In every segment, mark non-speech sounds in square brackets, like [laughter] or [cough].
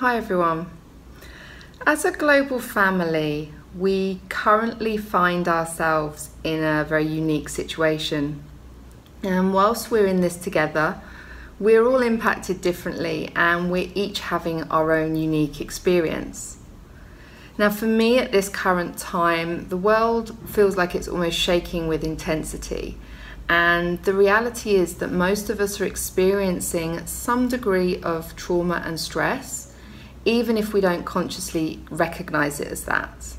Hi everyone. As a global family, we currently find ourselves in a very unique situation. And whilst we're in this together, we're all impacted differently and we're each having our own unique experience. Now, for me at this current time, the world feels like it's almost shaking with intensity. And the reality is that most of us are experiencing some degree of trauma and stress even if we don't consciously recognize it as that.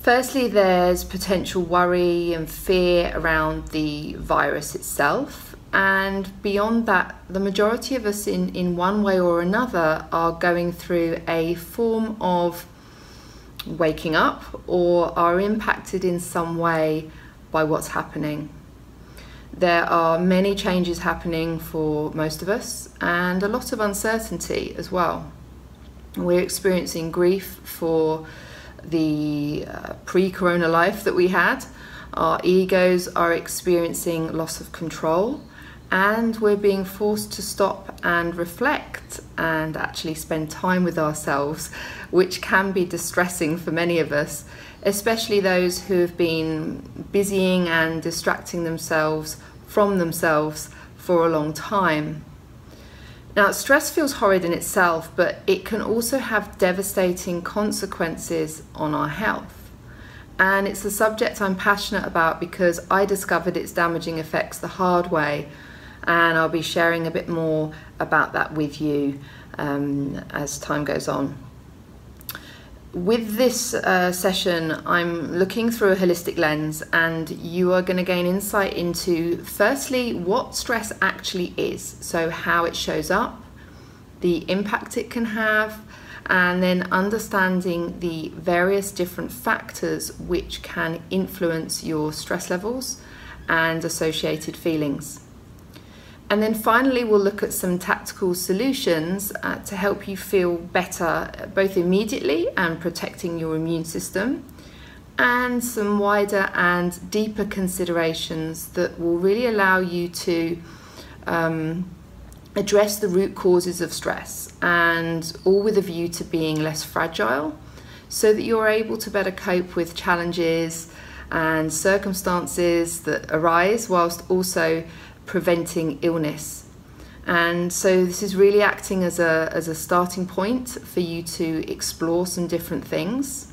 Firstly, there's potential worry and fear around the virus itself. And beyond that, the majority of us, in, in one way or another, are going through a form of waking up or are impacted in some way by what's happening. There are many changes happening for most of us and a lot of uncertainty as well. We're experiencing grief for the uh, pre corona life that we had. Our egos are experiencing loss of control, and we're being forced to stop and reflect and actually spend time with ourselves, which can be distressing for many of us, especially those who have been busying and distracting themselves from themselves for a long time. Now, stress feels horrid in itself, but it can also have devastating consequences on our health. And it's a subject I'm passionate about because I discovered its damaging effects the hard way, and I'll be sharing a bit more about that with you um, as time goes on with this uh, session, I'm looking through a holistic lens, and you are going to gain insight into firstly what stress actually is, so how it shows up, the impact it can have, and then understanding the various different factors which can influence your stress levels and associated feelings. And then finally, we'll look at some tactical solutions uh, to help you feel better, both immediately and protecting your immune system, and some wider and deeper considerations that will really allow you to um, address the root causes of stress, and all with a view to being less fragile so that you're able to better cope with challenges and circumstances that arise whilst also preventing illness. And so this is really acting as a, as a starting point for you to explore some different things.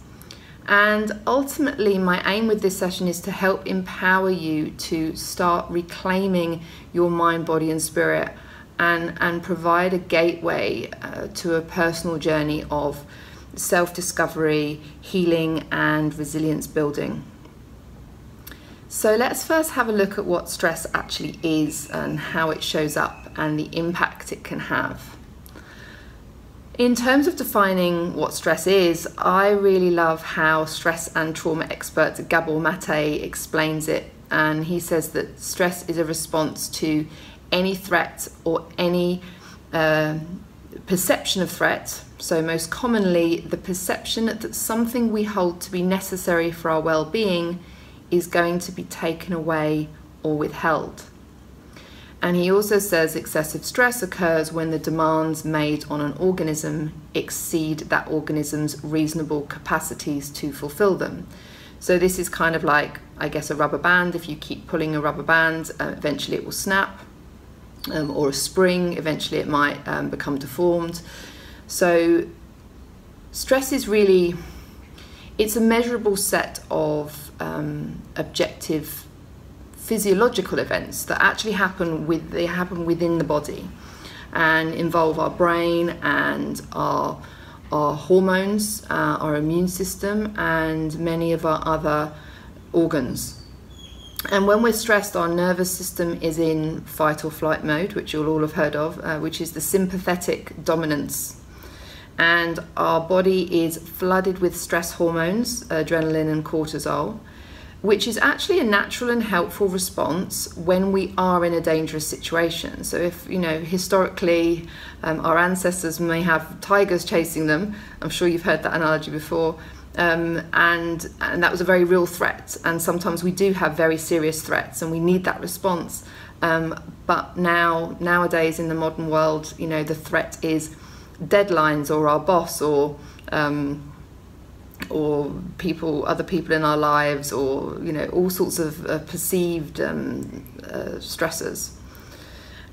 And ultimately, my aim with this session is to help empower you to start reclaiming your mind, body, and spirit and, and provide a gateway uh, to a personal journey of self discovery, healing, and resilience building. So let's first have a look at what stress actually is and how it shows up and the impact it can have. In terms of defining what stress is, I really love how stress and trauma expert Gabor Mate explains it. And he says that stress is a response to any threat or any uh, perception of threat. So, most commonly, the perception that something we hold to be necessary for our well being is going to be taken away or withheld. And he also says excessive stress occurs when the demands made on an organism exceed that organism's reasonable capacities to fulfill them. So, this is kind of like, I guess, a rubber band. If you keep pulling a rubber band, uh, eventually it will snap, um, or a spring, eventually it might um, become deformed. So, stress is really it's a measurable set of um, objective physiological events that actually happen with they happen within the body and involve our brain and our our hormones, uh, our immune system, and many of our other organs. And when we're stressed, our nervous system is in fight or flight mode, which you'll all have heard of, uh, which is the sympathetic dominance and our body is flooded with stress hormones, adrenaline and cortisol, which is actually a natural and helpful response when we are in a dangerous situation. So, if you know, historically, um, our ancestors may have tigers chasing them, I'm sure you've heard that analogy before. Um, and and that was a very real threat. And sometimes we do have very serious threats, and we need that response. Um, but now nowadays in the modern world, you know, the threat is deadlines or our boss or um, or people, other people in our lives, or you know, all sorts of uh, perceived um, uh, stressors.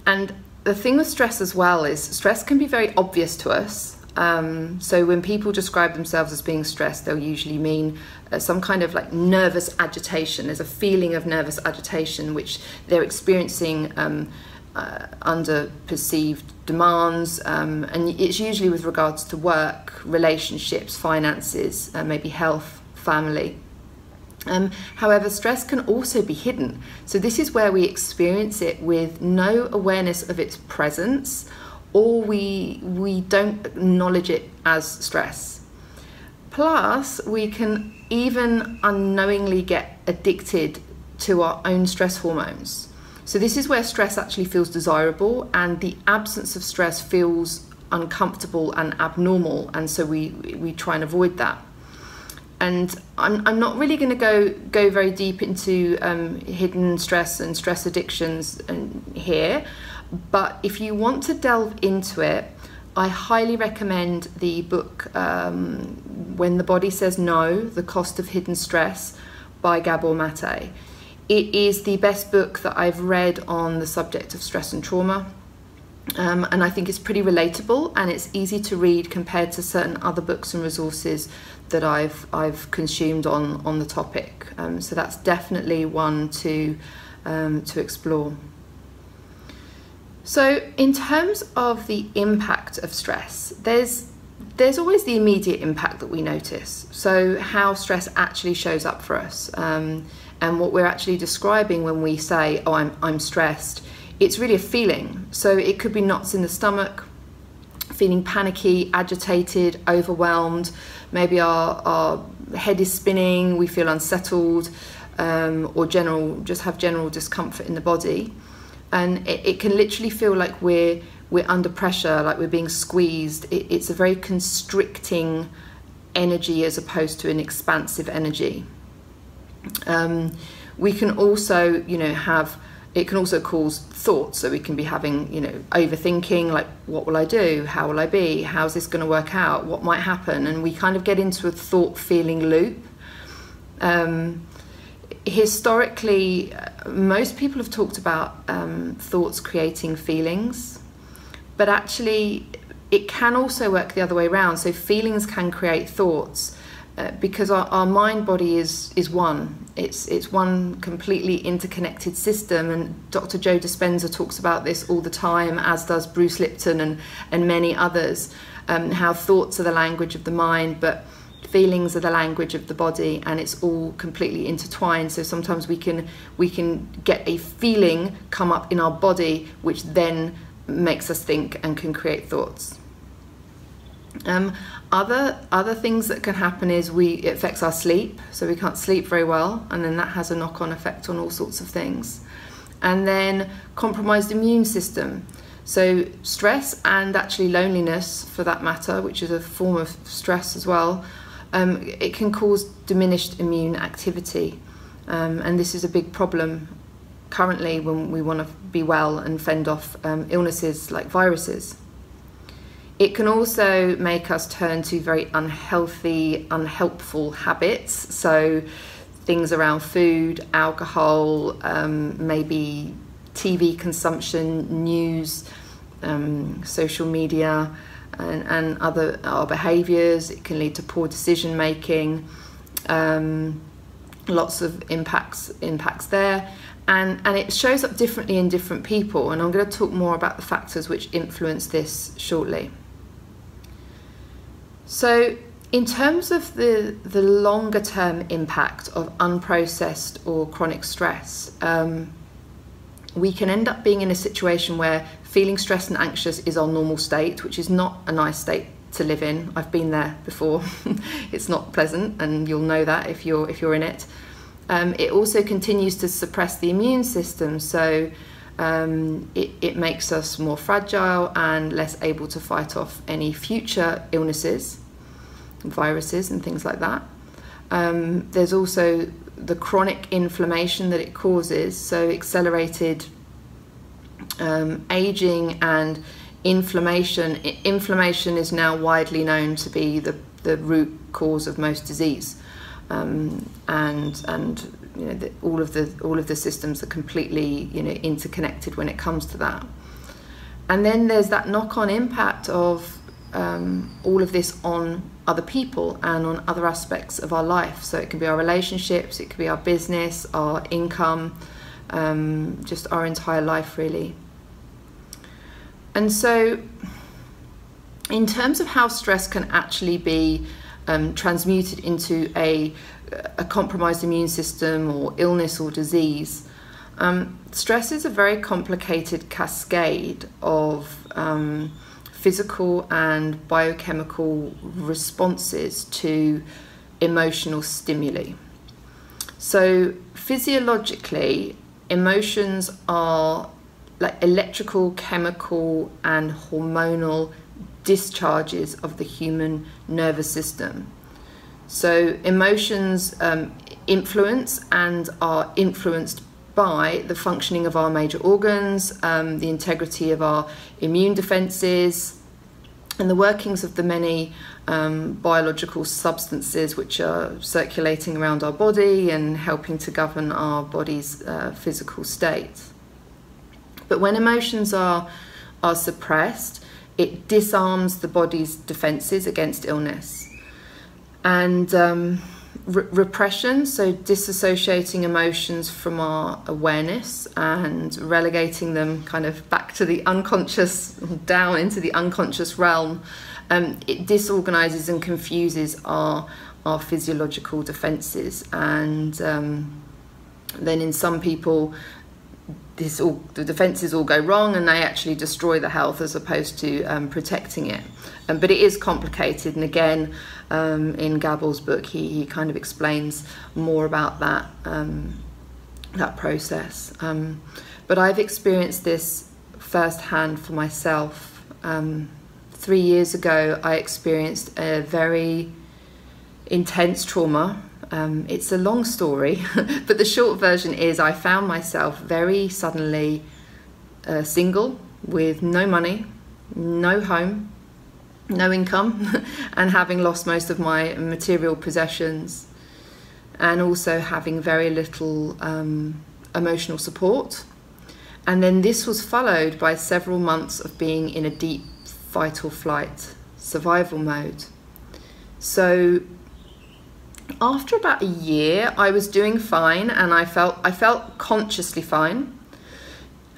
And the thing with stress as well is stress can be very obvious to us. Um, so when people describe themselves as being stressed, they'll usually mean uh, some kind of like nervous agitation. There's a feeling of nervous agitation which they're experiencing um, uh, under perceived demands, um, and it's usually with regards to work, relationships, finances, uh, maybe health, family. Um, however, stress can also be hidden. So, this is where we experience it with no awareness of its presence, or we, we don't acknowledge it as stress. Plus, we can even unknowingly get addicted to our own stress hormones. So, this is where stress actually feels desirable, and the absence of stress feels uncomfortable and abnormal, and so we, we try and avoid that. And I'm, I'm not really going to go go very deep into um, hidden stress and stress addictions and here, but if you want to delve into it, I highly recommend the book um, When the Body Says No: The Cost of Hidden Stress by Gabor Mate. It is the best book that I've read on the subject of stress and trauma. Um, and I think it's pretty relatable and it's easy to read compared to certain other books and resources that I've I've consumed on on the topic. Um, so that's definitely one to um, to explore. So in terms of the impact of stress, there's there's always the immediate impact that we notice. So how stress actually shows up for us. And what we're actually describing when we say, "Oh, I'm I'm stressed," it's really a feeling. So it could be knots in the stomach, feeling panicky, agitated, overwhelmed. Maybe our our head is spinning, we feel unsettled, um, or general just have general discomfort in the body, and it, it, can literally feel like we're we're under pressure, like we're being squeezed. It, it's a very constricting energy as opposed to an expansive energy. Um, we can also, you know, have it can also cause thoughts. So we can be having, you know, overthinking, like, what will I do? How will I be? How's this going to work out? What might happen? And we kind of get into a thought feeling loop. Um, historically, most people have talked about um, thoughts creating feelings, but actually, it can also work the other way around. So feelings can create thoughts. Uh, because our, our mind body is is one it's it's one completely interconnected system and Dr. Joe Dispenza talks about this all the time as does Bruce Lipton and and many others um, how thoughts are the language of the mind but feelings are the language of the body and it's all completely intertwined so sometimes we can we can get a feeling come up in our body which then makes us think and can create thoughts um, other other things that can happen is we it affects our sleep, so we can't sleep very well, and then that has a knock-on effect on all sorts of things. And then compromised immune system. So stress and actually loneliness, for that matter, which is a form of stress as well, um, it can cause diminished immune activity, um, and this is a big problem currently when we want to be well and fend off um, illnesses like viruses. It can also make us turn to very unhealthy, unhelpful habits. So, things around food, alcohol, um, maybe TV consumption, news, um, social media, and, and other our behaviours. It can lead to poor decision making. Um, lots of impacts impacts there and and it shows up differently in different people and I'm going to talk more about the factors which influence this shortly. So, in terms of the, the longer term impact of unprocessed or chronic stress, um, we can end up being in a situation where feeling stressed and anxious is our normal state, which is not a nice state to live in. I've been there before. [laughs] it's not pleasant, and you'll know that if you're if you're in it. Um, it also continues to suppress the immune system, so um, it, it makes us more fragile and less able to fight off any future illnesses, viruses, and things like that. Um, there's also the chronic inflammation that it causes, so accelerated um, aging and inflammation. Inflammation is now widely known to be the, the root cause of most disease, um, and and you know the, all of the all of the systems are completely you know interconnected when it comes to that. And then there's that knock-on impact of um, all of this on other people and on other aspects of our life. So it can be our relationships, it could be our business, our income, um, just our entire life, really. And so, in terms of how stress can actually be um, transmuted into a, a compromised immune system or illness or disease, um, stress is a very complicated cascade of um, physical and biochemical responses to emotional stimuli. So, physiologically, emotions are like electrical, chemical, and hormonal discharges of the human nervous system. So, emotions um, influence and are influenced by the functioning of our major organs, um, the integrity of our immune defenses, and the workings of the many um, biological substances which are circulating around our body and helping to govern our body's uh, physical state. But when emotions are, are suppressed, it disarms the body's defenses against illness. And um, re- repression, so disassociating emotions from our awareness and relegating them kind of back to the unconscious, down into the unconscious realm, um, it disorganizes and confuses our our physiological defenses, and um, then in some people, this all the defenses all go wrong and they actually destroy the health as opposed to um, protecting it. Um, but it is complicated, and again, um, in Gabor's book, he, he kind of explains more about that um, that process. Um, but I've experienced this firsthand for myself. Um, three years ago, I experienced a very intense trauma. Um, it's a long story, [laughs] but the short version is I found myself very suddenly uh, single with no money, no home, no income [laughs] and having lost most of my material possessions and also having very little um, emotional support. And then this was followed by several months of being in a deep fight or flight survival mode. So after about a year, I was doing fine and I felt I felt consciously fine.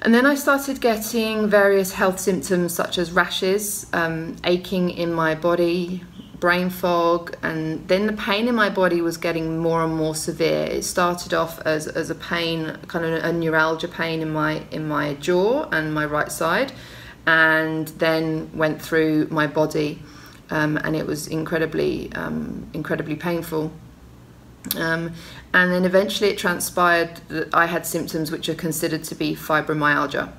And then I started getting various health symptoms such as rashes, um, aching in my body, brain fog, and then the pain in my body was getting more and more severe. It started off as, as a pain, kind of a neuralgia pain in my in my jaw and my right side, and then went through my body, um, and it was incredibly um, incredibly painful. Um, and then eventually it transpired that I had symptoms which are considered to be fibromyalgia.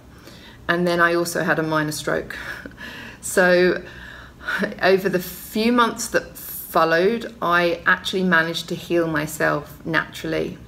And then I also had a minor stroke. [laughs] so, over the few months that followed, I actually managed to heal myself naturally.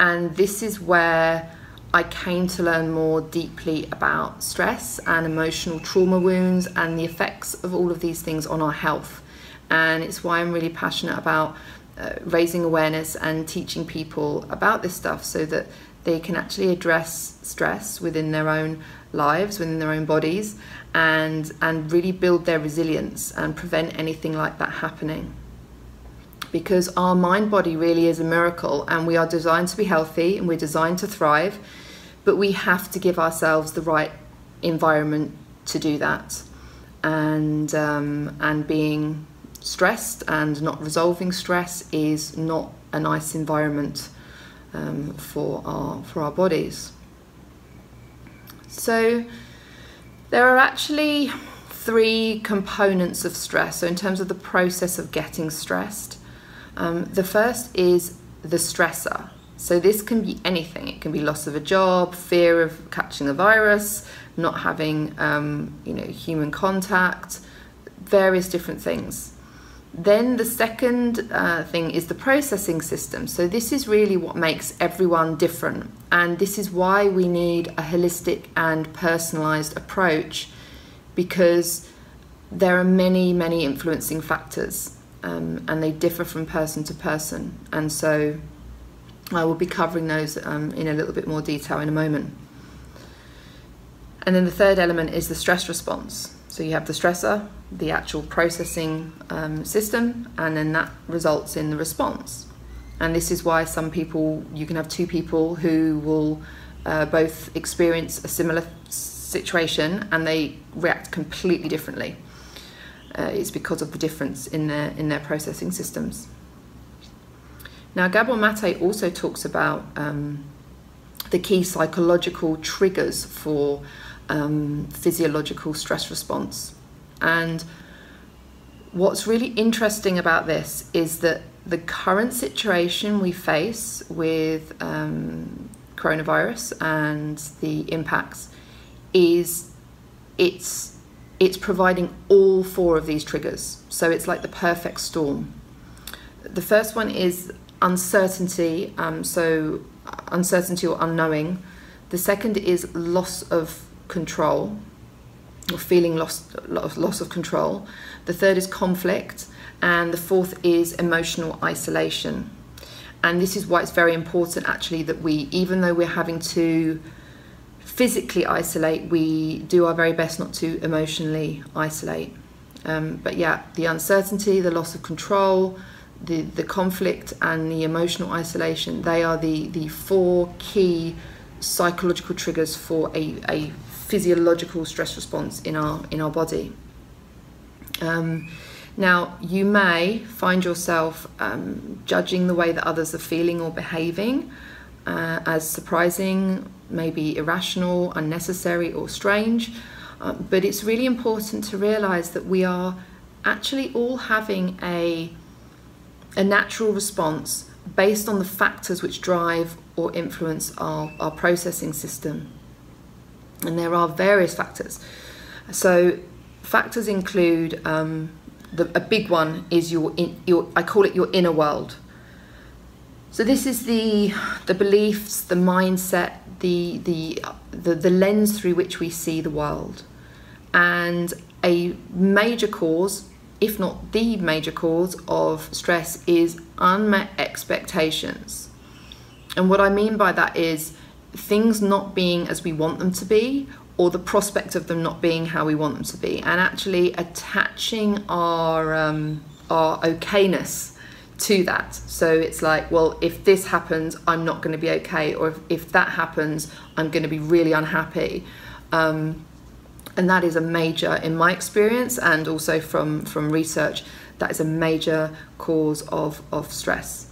And this is where I came to learn more deeply about stress and emotional trauma wounds and the effects of all of these things on our health. And it's why I'm really passionate about uh, raising awareness and teaching people about this stuff so that they can actually address stress within their own lives, within their own bodies, and and really build their resilience and prevent anything like that happening. Because our mind body really is a miracle, and we are designed to be healthy and we're designed to thrive, but we have to give ourselves the right environment to do that, and um, and being stressed and not resolving stress is not a nice environment um, for our for our bodies. So there are actually three components of stress. So in terms of the process of getting stressed, um, the first is the stressor. So this can be anything. It can be loss of a job, fear of catching a virus, not having um, you know human contact, various different things. Then the second uh, thing is the processing system. So this is really what makes everyone different. And this is why we need a holistic and personalized approach because there are many, many influencing factors um, and they differ from person to person. And so I will be covering those um, in a little bit more detail in a moment. And then the third element is the stress response. So you have the stressor, the actual processing um, system, and then that results in the response. And this is why some people, you can have two people who will uh, both experience a similar situation and they react completely differently. Uh, it's because of the difference in their, in their processing systems. Now, Gabor Mate also talks about um, the key psychological triggers for um, physiological stress response. And what's really interesting about this is that the current situation we face with um, coronavirus and the impacts is it's it's providing all four of these triggers. So it's like the perfect storm. The first one is uncertainty, um, so uncertainty or unknowing. The second is loss of control, or feeling lost, loss of control. The third is conflict, and the fourth is emotional isolation. And this is why it's very important, actually, that we, even though we're having to physically isolate, we do our very best not to emotionally isolate. Um, but yeah, the uncertainty, the loss of control, the, the conflict, and the emotional isolation, they are the, the four key psychological triggers for a, a physiological stress response in our, in our body. Um, now, you may find yourself um, judging the way that others are feeling or behaving uh, as surprising, maybe irrational, unnecessary, or strange. Uh, but it's really important to realize that we are actually all having a, a natural response based on the factors which drive or influence our, our processing system. And there are various factors. So, factors include um, the, a big one is your, in, your, I call it your inner world. So this is the the beliefs, the mindset, the the the, the lens through which we see the world, and a major cause, if not the major cause of stress, is unmet expectations. And what I mean by that is things not being as we want them to be, or the prospect of them not being how we want them to be, and actually attaching our um, our okayness to that. So it's like, well, if this happens, I'm not going to be okay, or if, if that happens, I'm going to be really unhappy. Um, and that is a major, in my experience, and also from, from research, that is a major cause of, of stress.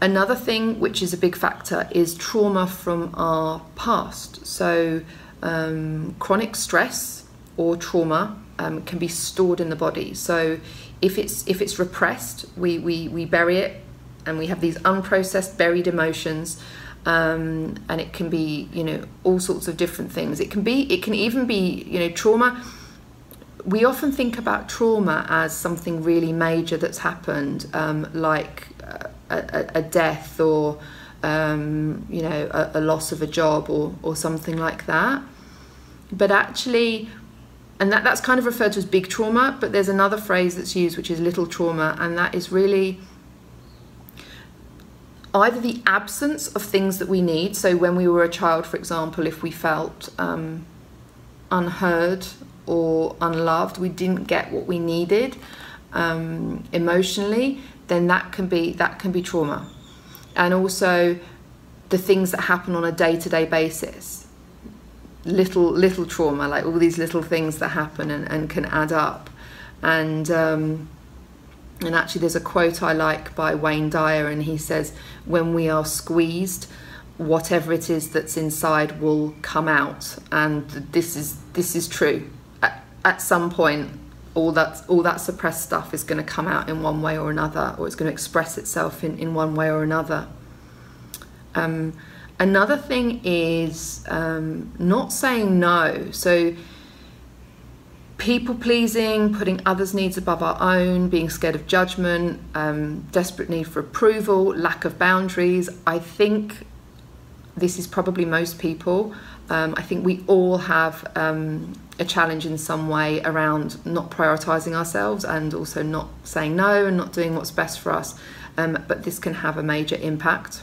Another thing which is a big factor is trauma from our past. So, um, chronic stress or trauma um, can be stored in the body. So, if it's if it's repressed, we, we, we bury it and we have these unprocessed buried emotions um, and it can be you know all sorts of different things. It can be it can even be you know trauma. We often think about trauma as something really major that's happened um, like a, a, death or um, you know a, a loss of a job or, or something like that. But actually and that, that's kind of referred to as big trauma, but there's another phrase that's used which is little trauma, and that is really either the absence of things that we need. So, when we were a child, for example, if we felt um, unheard or unloved, we didn't get what we needed um, emotionally, then that can be that can be trauma, and also the things that happen on a day to day basis little little trauma, like all these little things that happen and, and can add up. And um, and actually, there's a quote I like by Wayne Dyer, and he says, "When we are squeezed, whatever it is that's inside will come out." And this is this is true. At, at some point, all that all that suppressed stuff is going to come out in one way or another, or it's going to express itself in, in one way or another. Um, Another thing is um, not saying no. So, people pleasing, putting others' needs above our own, being scared of judgment, um, desperate need for approval, lack of boundaries. I think this is probably most people. Um, I think we all have um, a challenge in some way around not prioritizing ourselves and also not saying no and not doing what's best for us. Um, but this can have a major impact.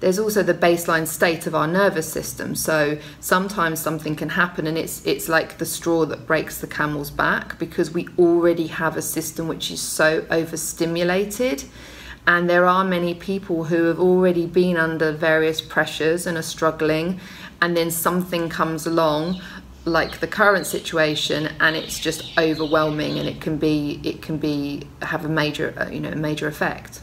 There's also the baseline state of our nervous system. So sometimes something can happen and it's it's like the straw that breaks the camel's back because we already have a system which is so overstimulated. And there are many people who have already been under various pressures and are struggling, and then something comes along like the current situation and it's just overwhelming and it can be it can be have a major uh, you know a major effect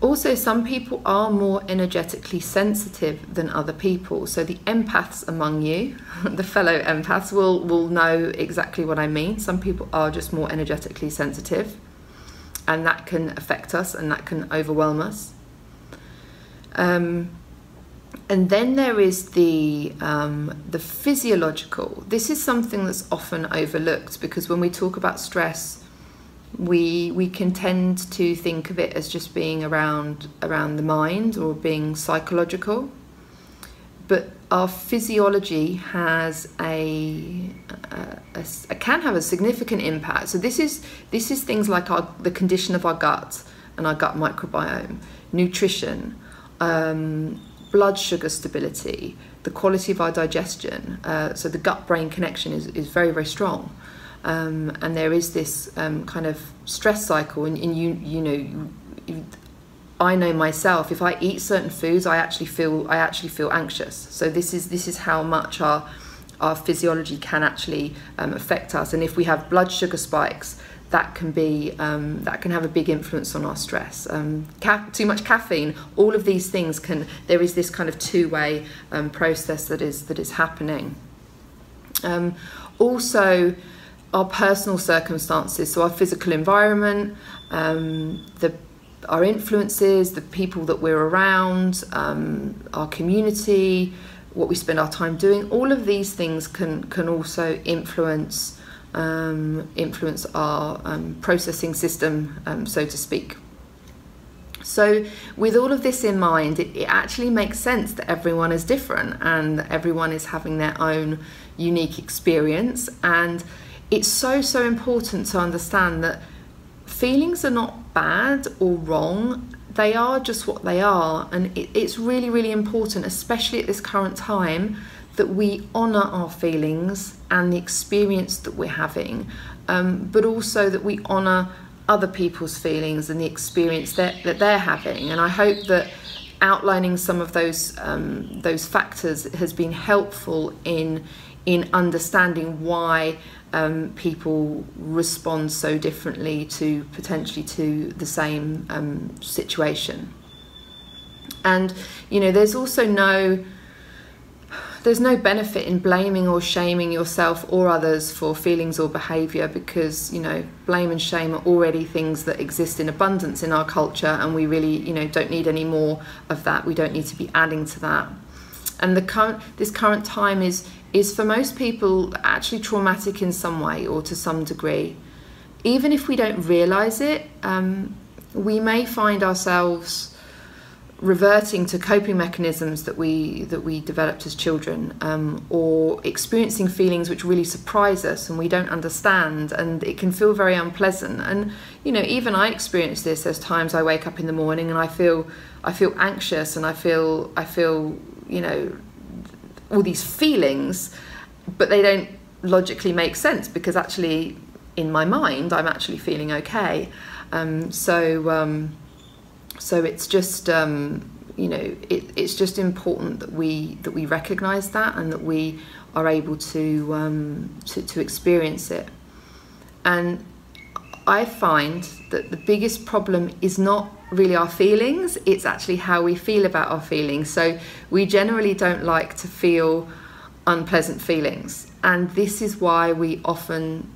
also, some people are more energetically sensitive than other people. So the empaths among you, [laughs] the fellow empaths, will, will know exactly what I mean. Some people are just more energetically sensitive, and that can affect us and that can overwhelm us. Um, and then there is the um, the physiological. This is something that's often overlooked because when we talk about stress, we we can tend to think of it as just being around around the mind or being psychological. But our physiology has a, a, a, a, can have a significant impact. So this is this is things like our the condition of our gut and our gut microbiome nutrition um, blood sugar stability the quality of our digestion. Uh, so the gut brain connection is, is very very strong um, and there is this um, kind of stress cycle and, and you you know you, you, I know myself if I eat certain foods I actually feel I actually feel anxious so this is this is how much our our physiology can actually um, affect us and if we have blood sugar spikes that can be um, that can have a big influence on our stress. Um, too much caffeine, all of these things can. There is this kind of two-way um, process that is that is happening. Um, also, our personal circumstances, so our physical environment, um, the our influences, the people that we're around, um, our community, what we spend our time doing, all of these things can can also influence um, influence our um, processing system, um, so to speak. So, with all of this in mind, it, it, actually makes sense that everyone is different and everyone is having their own unique experience and it's so, so important to understand that feelings are not bad or wrong. They are just what they are. And it, it's really, really important, especially at this current time, that we honour our feelings and the experience that we're having, um, but also that we honour other people's feelings and the experience that, that they're having. And I hope that outlining some of those um, those factors has been helpful in in understanding why um, people respond so differently to potentially to the same um, situation. And you know, there's also no there's no benefit in blaming or shaming yourself or others for feelings or behavior because you know blame and shame are already things that exist in abundance in our culture and we really you know don't need any more of that we don't need to be adding to that and the current this current time is is for most people actually traumatic in some way or to some degree. Even if we don't realize it, um, we may find ourselves reverting to coping mechanisms that we that we developed as children um, or experiencing feelings which really surprise us and we don't understand and it can feel very unpleasant and you know even I experience this there's times I wake up in the morning and I feel I feel anxious and I feel I feel you know all these feelings, but they don't logically make sense because actually, in my mind, I'm actually feeling okay. Um, so, um, so it's just um, you know it, it's just important that we that we recognise that and that we are able to, um, to to experience it. And I find that the biggest problem is not really our feelings, it's actually how we feel about our feelings. So we generally don't like to feel unpleasant feelings. And this is why we often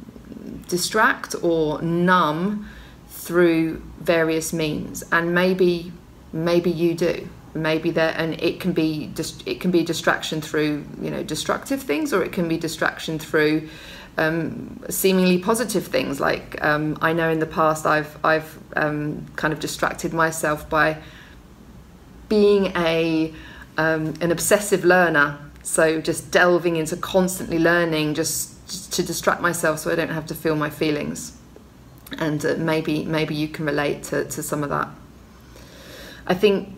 distract or numb through various means. And maybe maybe you do. Maybe there and it can be just it can be distraction through, you know, destructive things or it can be distraction through um, seemingly positive things. Like um, I know in the past I've I've um, kind of distracted myself by being a um, an obsessive learner. So just delving into constantly learning just, just to distract myself so I don't have to feel my feelings. And uh, maybe maybe you can relate to, to some of that. I think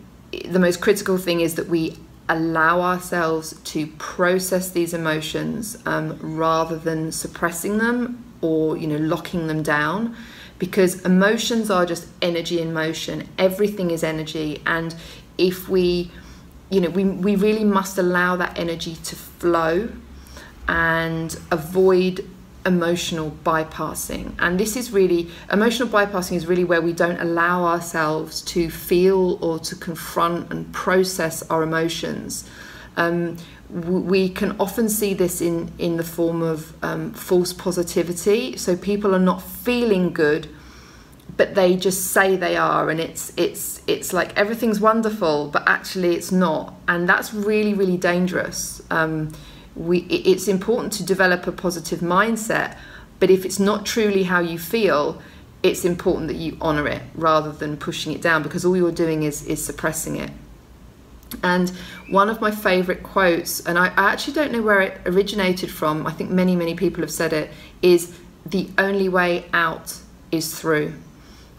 the most critical thing is that we allow ourselves to process these emotions um, rather than suppressing them or you know locking them down because emotions are just energy in motion. Everything is energy and if we you know we, we really must allow that energy to flow and avoid emotional bypassing. And this is really emotional bypassing is really where we don't allow ourselves to feel or to confront and process our emotions. Um, we can often see this in in the form of um, false positivity. So people are not feeling good but they just say they are and it's it's it's like everything's wonderful but actually it's not. And that's really really dangerous. Um, we it's important to develop a positive mindset but if it's not truly how you feel it's important that you honor it rather than pushing it down because all you're doing is is suppressing it. And one of my favorite quotes and I, I actually don't know where it originated from i think many many people have said it is the only way out is through.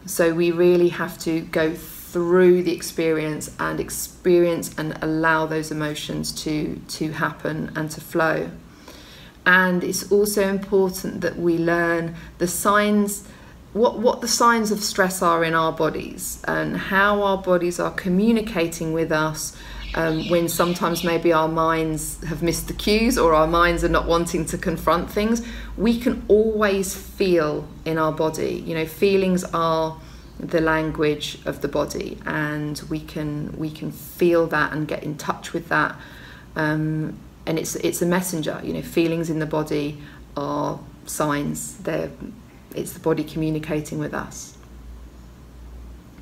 So we really have to go through the experience and experience and allow those emotions to to happen and to flow. And it's also important that we learn the signs what what the signs of stress are in our bodies and how our bodies are communicating with us um, when sometimes maybe our minds have missed the cues or our minds are not wanting to confront things. We can always feel in our body. You know feelings are the language of the body and we can we can feel that and get in touch with that. Um, and it's it's a messenger you know feelings in the body are signs. They're it's the body communicating with us.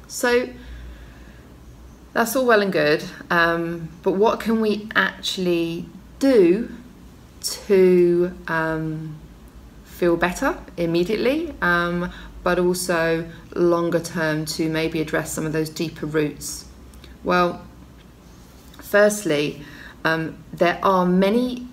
So that's all well and good um, but what can we actually do to um, feel better immediately? Um, but also longer term to maybe address some of those deeper roots? Well, firstly, um, there are many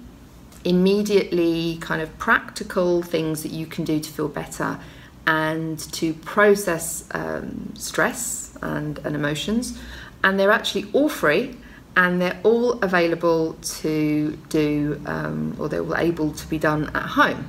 immediately kind of practical things that you can do to feel better and to process um, stress and, and emotions. And they're actually all free and they're all available to do um, or they're all able to be done at home.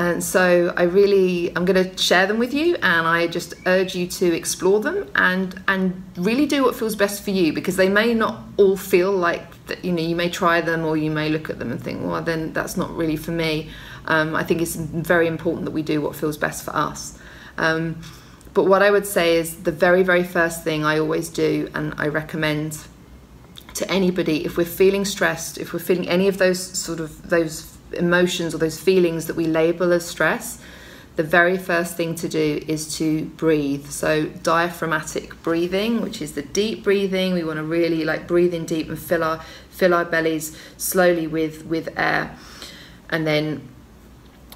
And so I really, I'm going to share them with you, and I just urge you to explore them and and really do what feels best for you because they may not all feel like that. You know, you may try them or you may look at them and think, well, then that's not really for me. Um, I think it's very important that we do what feels best for us. Um, but what I would say is the very, very first thing I always do, and I recommend to anybody if we're feeling stressed, if we're feeling any of those sort of those emotions or those feelings that we label as stress, the very first thing to do is to breathe. So diaphragmatic breathing, which is the deep breathing. We want to really like breathe in deep and fill our fill our bellies slowly with with air, and then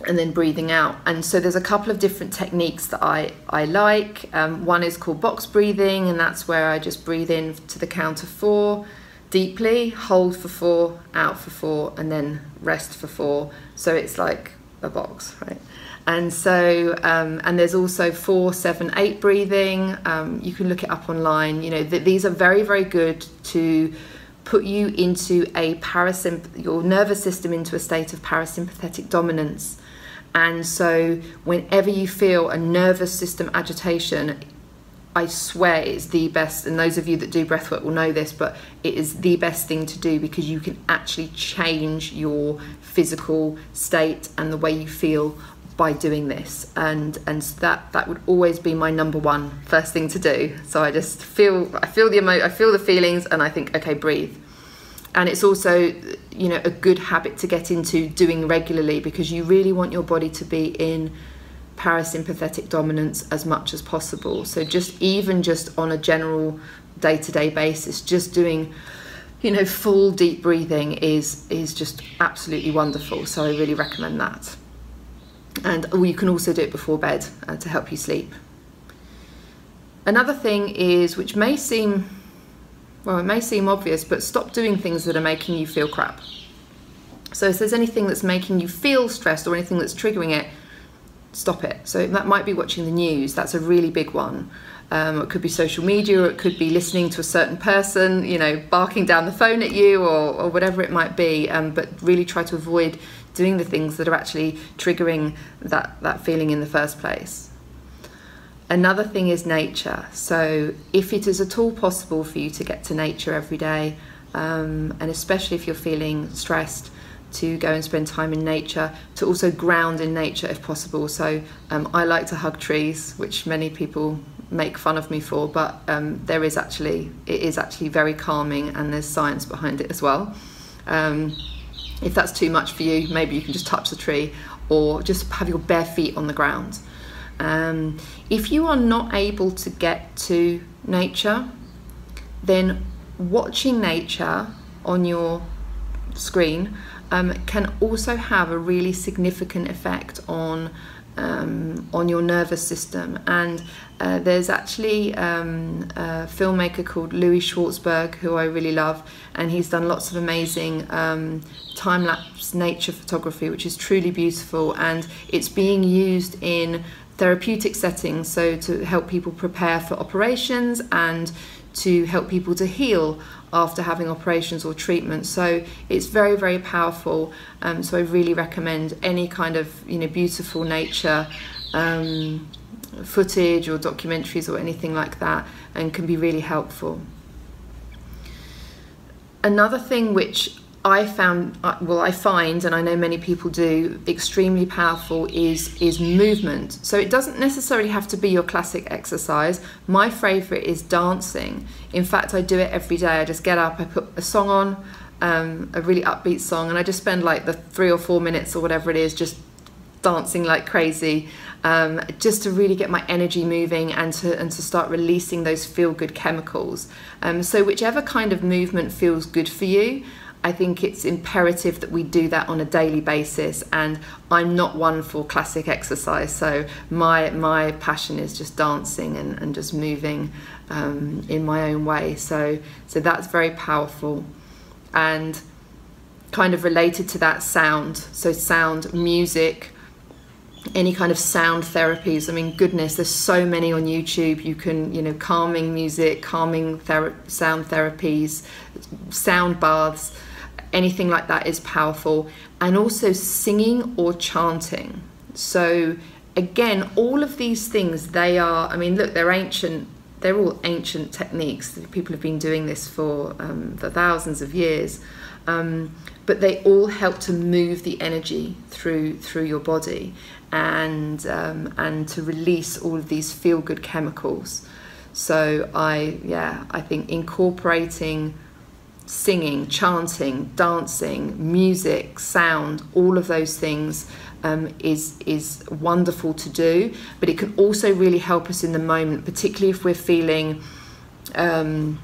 and then breathing out. And so there's a couple of different techniques that I I like. Um, one is called box breathing, and that's where I just breathe in to the count of four deeply, hold for four, out for four, and then rest for four. So it's like a box, right? And so, um, and there's also four, seven, eight breathing. Um, you can look it up online. You know, th- these are very, very good to put you into a parasymp, your nervous system into a state of parasympathetic dominance. And so, whenever you feel a nervous system agitation, I swear it's the best, and those of you that do breathwork will know this, but it is the best thing to do because you can actually change your physical state and the way you feel by doing this. And and that that would always be my number one first thing to do. So i just feel i feel the emo i feel the feelings and i think okay breathe. And it's also you know a good habit to get into doing regularly because you really want your body to be in parasympathetic dominance as much as possible. So just even just on a general day-to-day basis, just doing you know full deep breathing is is just absolutely wonderful. So I really recommend that. And you can also do it before bed uh, to help you sleep. Another thing is which may seem well, it may seem obvious, but stop doing things that are making you feel crap. So if there's anything that's making you feel stressed or anything that's triggering it, stop it. So that might be watching the news. That's a really big one. Um, it could be social media, or it could be listening to a certain person, you know, barking down the phone at you, or, or whatever it might be. Um, but really try to avoid doing the things that are actually triggering that, that feeling in the first place. Another thing is nature. So, if it is at all possible for you to get to nature every day, um, and especially if you're feeling stressed, to go and spend time in nature, to also ground in nature if possible. So, um, I like to hug trees, which many people make fun of me for, but um, there is actually it is actually very calming, and there's science behind it as well. Um, if that's too much for you, maybe you can just touch the tree or just have your bare feet on the ground. Um, if you are not able to get to nature, then watching nature on your screen um, can also have a really significant effect on um, on your nervous system. And uh, there's actually um, a filmmaker called Louis Schwartzberg, who I really love, and he's done lots of amazing um, time lapse nature photography, which is truly beautiful. And it's being used in therapeutic settings, so to help people prepare for operations and to help people to heal after having operations or treatment. So it's very, very powerful. Um, so I really recommend any kind of you know beautiful nature um, footage or documentaries or anything like that, and can be really helpful. Another thing which I found, uh, well, I find, and I know many people do, extremely powerful is is movement. So it doesn't necessarily have to be your classic exercise. My favourite is dancing. In fact, I do it every day. I just get up, I put a song on, um, a really upbeat song, and I just spend like the three or four minutes or whatever it is, just dancing like crazy, um, just to really get my energy moving and to and to start releasing those feel good chemicals. Um, so whichever kind of movement feels good for you. I think it's imperative that we do that on a daily basis. And I'm not one for classic exercise, so my my passion is just dancing and, and just moving um, in my own way. So so that's very powerful, and kind of related to that sound. So sound, music, any kind of sound therapies. I mean, goodness, there's so many on YouTube. You can, you know, calming music, calming thera- sound therapies, sound baths anything like that is powerful. And also singing or chanting. So, again, all of these things, they are, I mean, look, they're ancient. They're all ancient techniques. People have been doing this for, um, for thousands of years. Um, but they all help to move the energy through through your body and um, and to release all of these feel good chemicals. So I yeah I think incorporating singing, chanting, dancing, music, sound, all of those things um, is is wonderful to do. But it can also really help us in the moment, particularly if we're feeling. Um,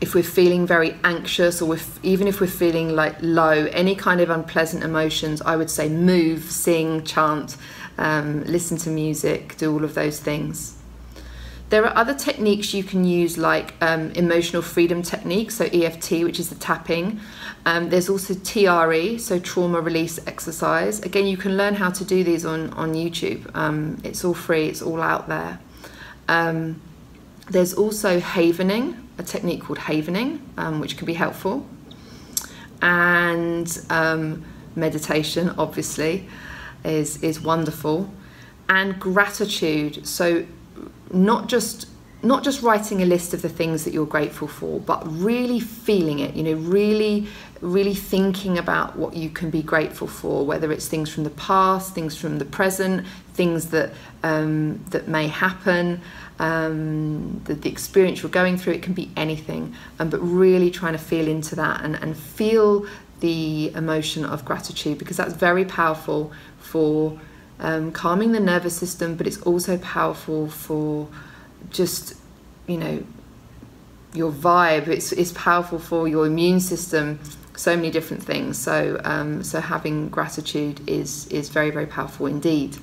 if we're feeling very anxious or if, even if we're feeling like low, any kind of unpleasant emotions, I would say move, sing, chant, um, listen to music, do all of those things. There are other techniques you can use, like um, emotional freedom techniques, so EFT, which is the tapping. Um, there's also TRE, so trauma release exercise. Again, you can learn how to do these on, on YouTube. Um, it's all free, it's all out there. Um, there's also havening, a technique called havening, um, which can be helpful. And um, meditation, obviously, is, is wonderful. And gratitude. So not just not just writing a list of the things that you're grateful for, but really feeling it, you know, really, really thinking about what you can be grateful for, whether it's things from the past, things from the present, things that, um, that may happen, um, the, the experience you're going through, it can be anything, um, but really trying to feel into that and, and feel the emotion of gratitude because that's very powerful for um, calming the nervous system, but it's also powerful for just, you know, your vibe. It's, it's powerful for your immune system, so many different things. So, um, so having gratitude is, is very, very powerful indeed.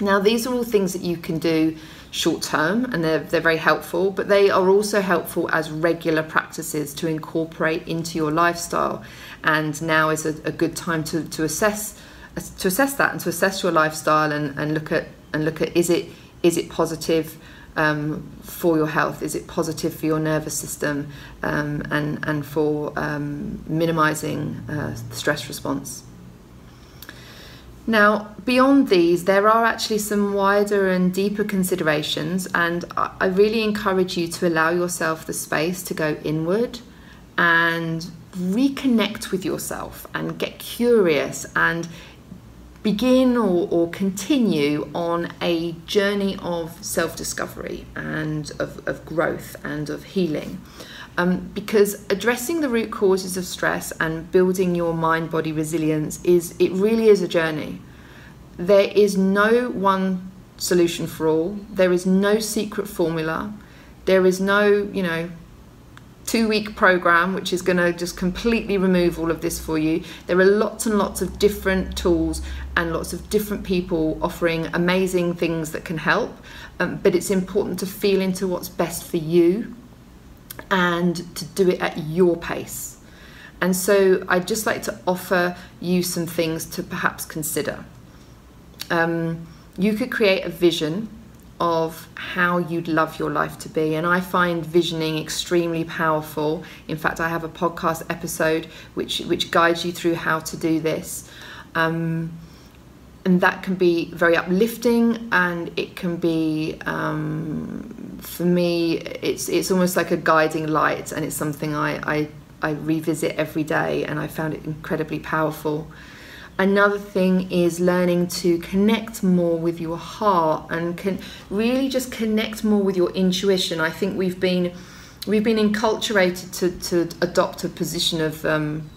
Now, these are all things that you can do short term and they're, they're very helpful, but they are also helpful as regular practices to incorporate into your lifestyle. And now is a, a good time to, to assess to assess that and to assess your lifestyle and, and look at and look at is it is it positive um, for your health? Is it positive for your nervous system um, and and for um, minimizing uh, stress response? Now, beyond these, there are actually some wider and deeper considerations, and I really encourage you to allow yourself the space to go inward and reconnect with yourself and get curious and begin or, or continue on a journey of self discovery and of, of growth and of healing. Um, because addressing the root causes of stress and building your mind body resilience is it really is a journey. There is no one solution for all. There is no secret formula. There is no you know two week program which is going to just completely remove all of this for you there are lots and lots of different tools and lots of different people offering amazing things that can help um, but it's important to feel into what's best for you and to do it at your pace. And so I'd just like to offer you some things to perhaps consider. Um, you could create a vision of how you'd love your life to be. And I find visioning extremely powerful. In fact, I have a podcast episode which, which guides you through how to do this. Um, and that can be very uplifting and it can be um, for me it's it's almost like a guiding light and it's something I, I I revisit every day and I found it incredibly powerful another thing is learning to connect more with your heart and can really just connect more with your intuition. I think we've been we've been enculturated to, to adopt a position of um,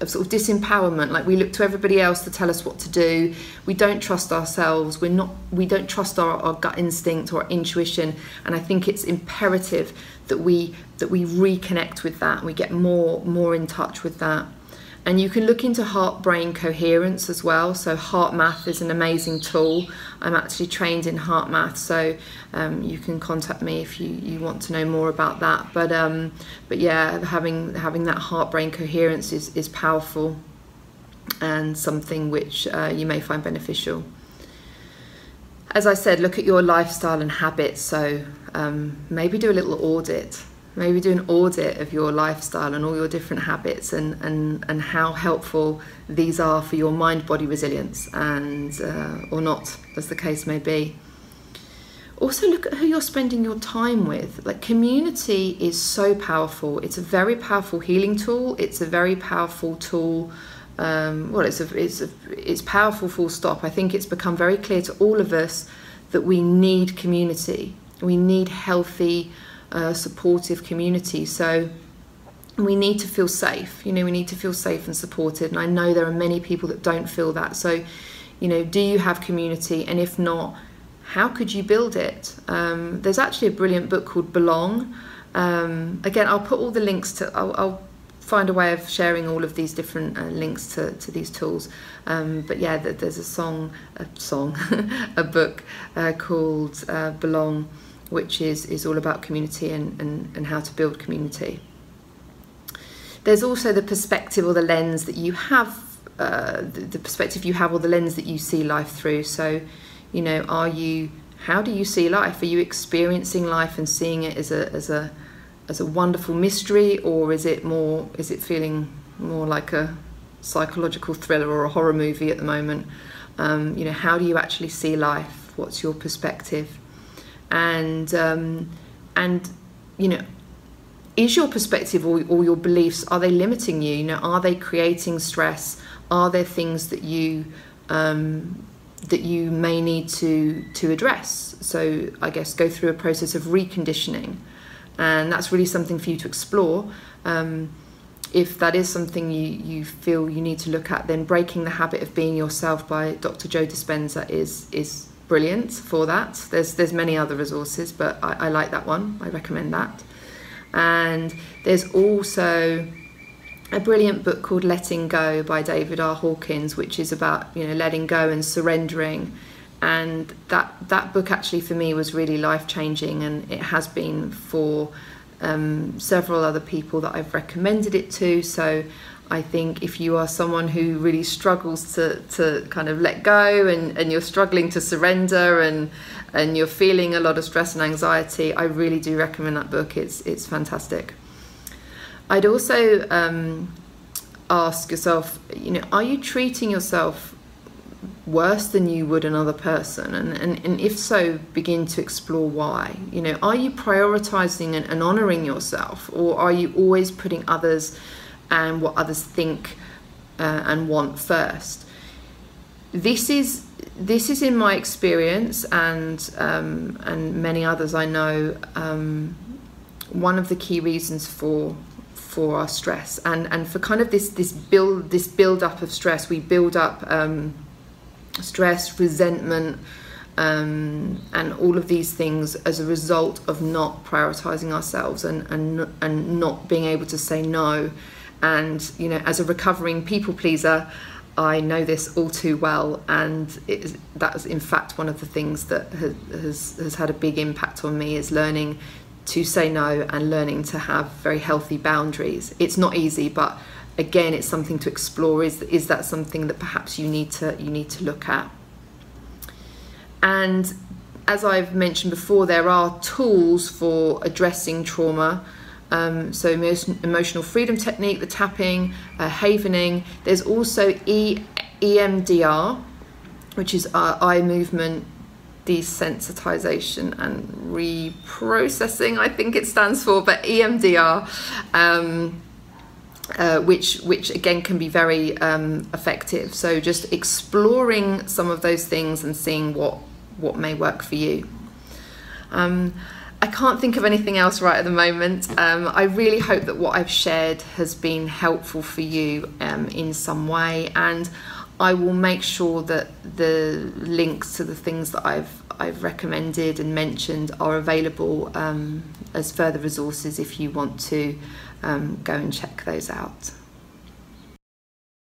of sort of disempowerment. Like we look to everybody else to tell us what to do. We don't trust ourselves. We're not we don't trust our, our gut instinct or intuition. And i think it's imperative that we that we reconnect with that. We get more more in touch with that and you can look into heart brain coherence as well. So, heart math is an amazing tool. I'm actually trained in heart math, so um, you can contact me if you, you want to know more about that. But, um, but yeah, having, having that heart brain coherence is, is powerful and something which uh, you may find beneficial. As I said, look at your lifestyle and habits. So, um, maybe do a little audit maybe do an audit of your lifestyle and all your different habits and, and, and how helpful these are for your mind body resilience and uh, or not as the case may be. Also look at who you're spending your time with. Like community is so powerful. It's a very powerful healing tool. It's a very powerful tool um, well it's a, it's a, it's powerful full stop. I think it's become very clear to all of us that we need community. We need healthy uh, supportive community. So we need to feel safe. You know, we need to feel safe and supported. And I know there are many people that don't feel that. So, you know, do you have community? And if not, how could you build it? Um, there's actually a brilliant book called Belong. Um, again, I'll put all the links to. I'll, I'll, find a way of sharing all of these different uh, links to, to these tools. Um, but yeah, there's a song, a song, [laughs] a book uh, called uh, Belong which is, is all about community and, and, and how to build community. There's also the perspective or the lens that you have, uh, the, the perspective you have or the lens that you see life through. So, you know, are you, how do you see life? Are you experiencing life and seeing it as a, as a, as a wonderful mystery or is it more, is it feeling more like a psychological thriller or a horror movie at the moment? Um, you know, how do you actually see life? What's your perspective? And um, and you know is your perspective or, or your beliefs are they limiting you? You know are they creating stress? Are there things that you um, that you may need to to address? So i guess go through a process of reconditioning. And that's really something for you to explore. Um, if that is something you, you feel you need to look at then breaking the habit of being yourself by dr joe dispenza is is brilliant for that. There's there's many other resources, but I, I like that one. I recommend that. And there's also a brilliant book called Letting Go by David R. Hawkins, which is about you know letting go and surrendering, and that that book actually for me was really life changing, and it has been for um, several other people that I've recommended it to. So I think if you are someone who really struggles to, to kind of let go and, and you're struggling to surrender and and you're feeling a lot of stress and anxiety, I really do recommend that book. It's it's fantastic. I'd also um, ask yourself, you know, are you treating yourself worse than you would another person? And, and, and if so, begin to explore why. You know, are you prioritizing and, and honoring yourself, or are you always putting others and what others think uh, and want first? This is this is in my experience and um, and many others I know um, one of the key reasons for for our stress and and for kind of this this build this build up of stress we build up um, stress resentment um, and all of these things as a result of not prioritizing ourselves and and and not being able to say no and you know as a recovering people pleaser I know this all too well, and it, that was in fact one of the things that has, has, has had a big impact on me is learning to say no and learning to have very healthy boundaries. It's not easy, but again, it's something to explore. Is is that something that perhaps you need to you need to look at? And as I've mentioned before, there are tools for addressing trauma. Um, so emotional freedom technique, the tapping, uh, havening. There's also e- EMDR, which is eye movement desensitization and reprocessing. I think it stands for, but EMDR. Um, uh, which which again can be very um, effective. So just exploring some of those things and seeing what what may work for you. Um, I can't think of anything else right at the moment. Um, I really hope that what I've shared has been helpful for you um, in some way, and I will make sure that the links to the things that I've I've recommended and mentioned are available um, as further resources if you want to um, go and check those out.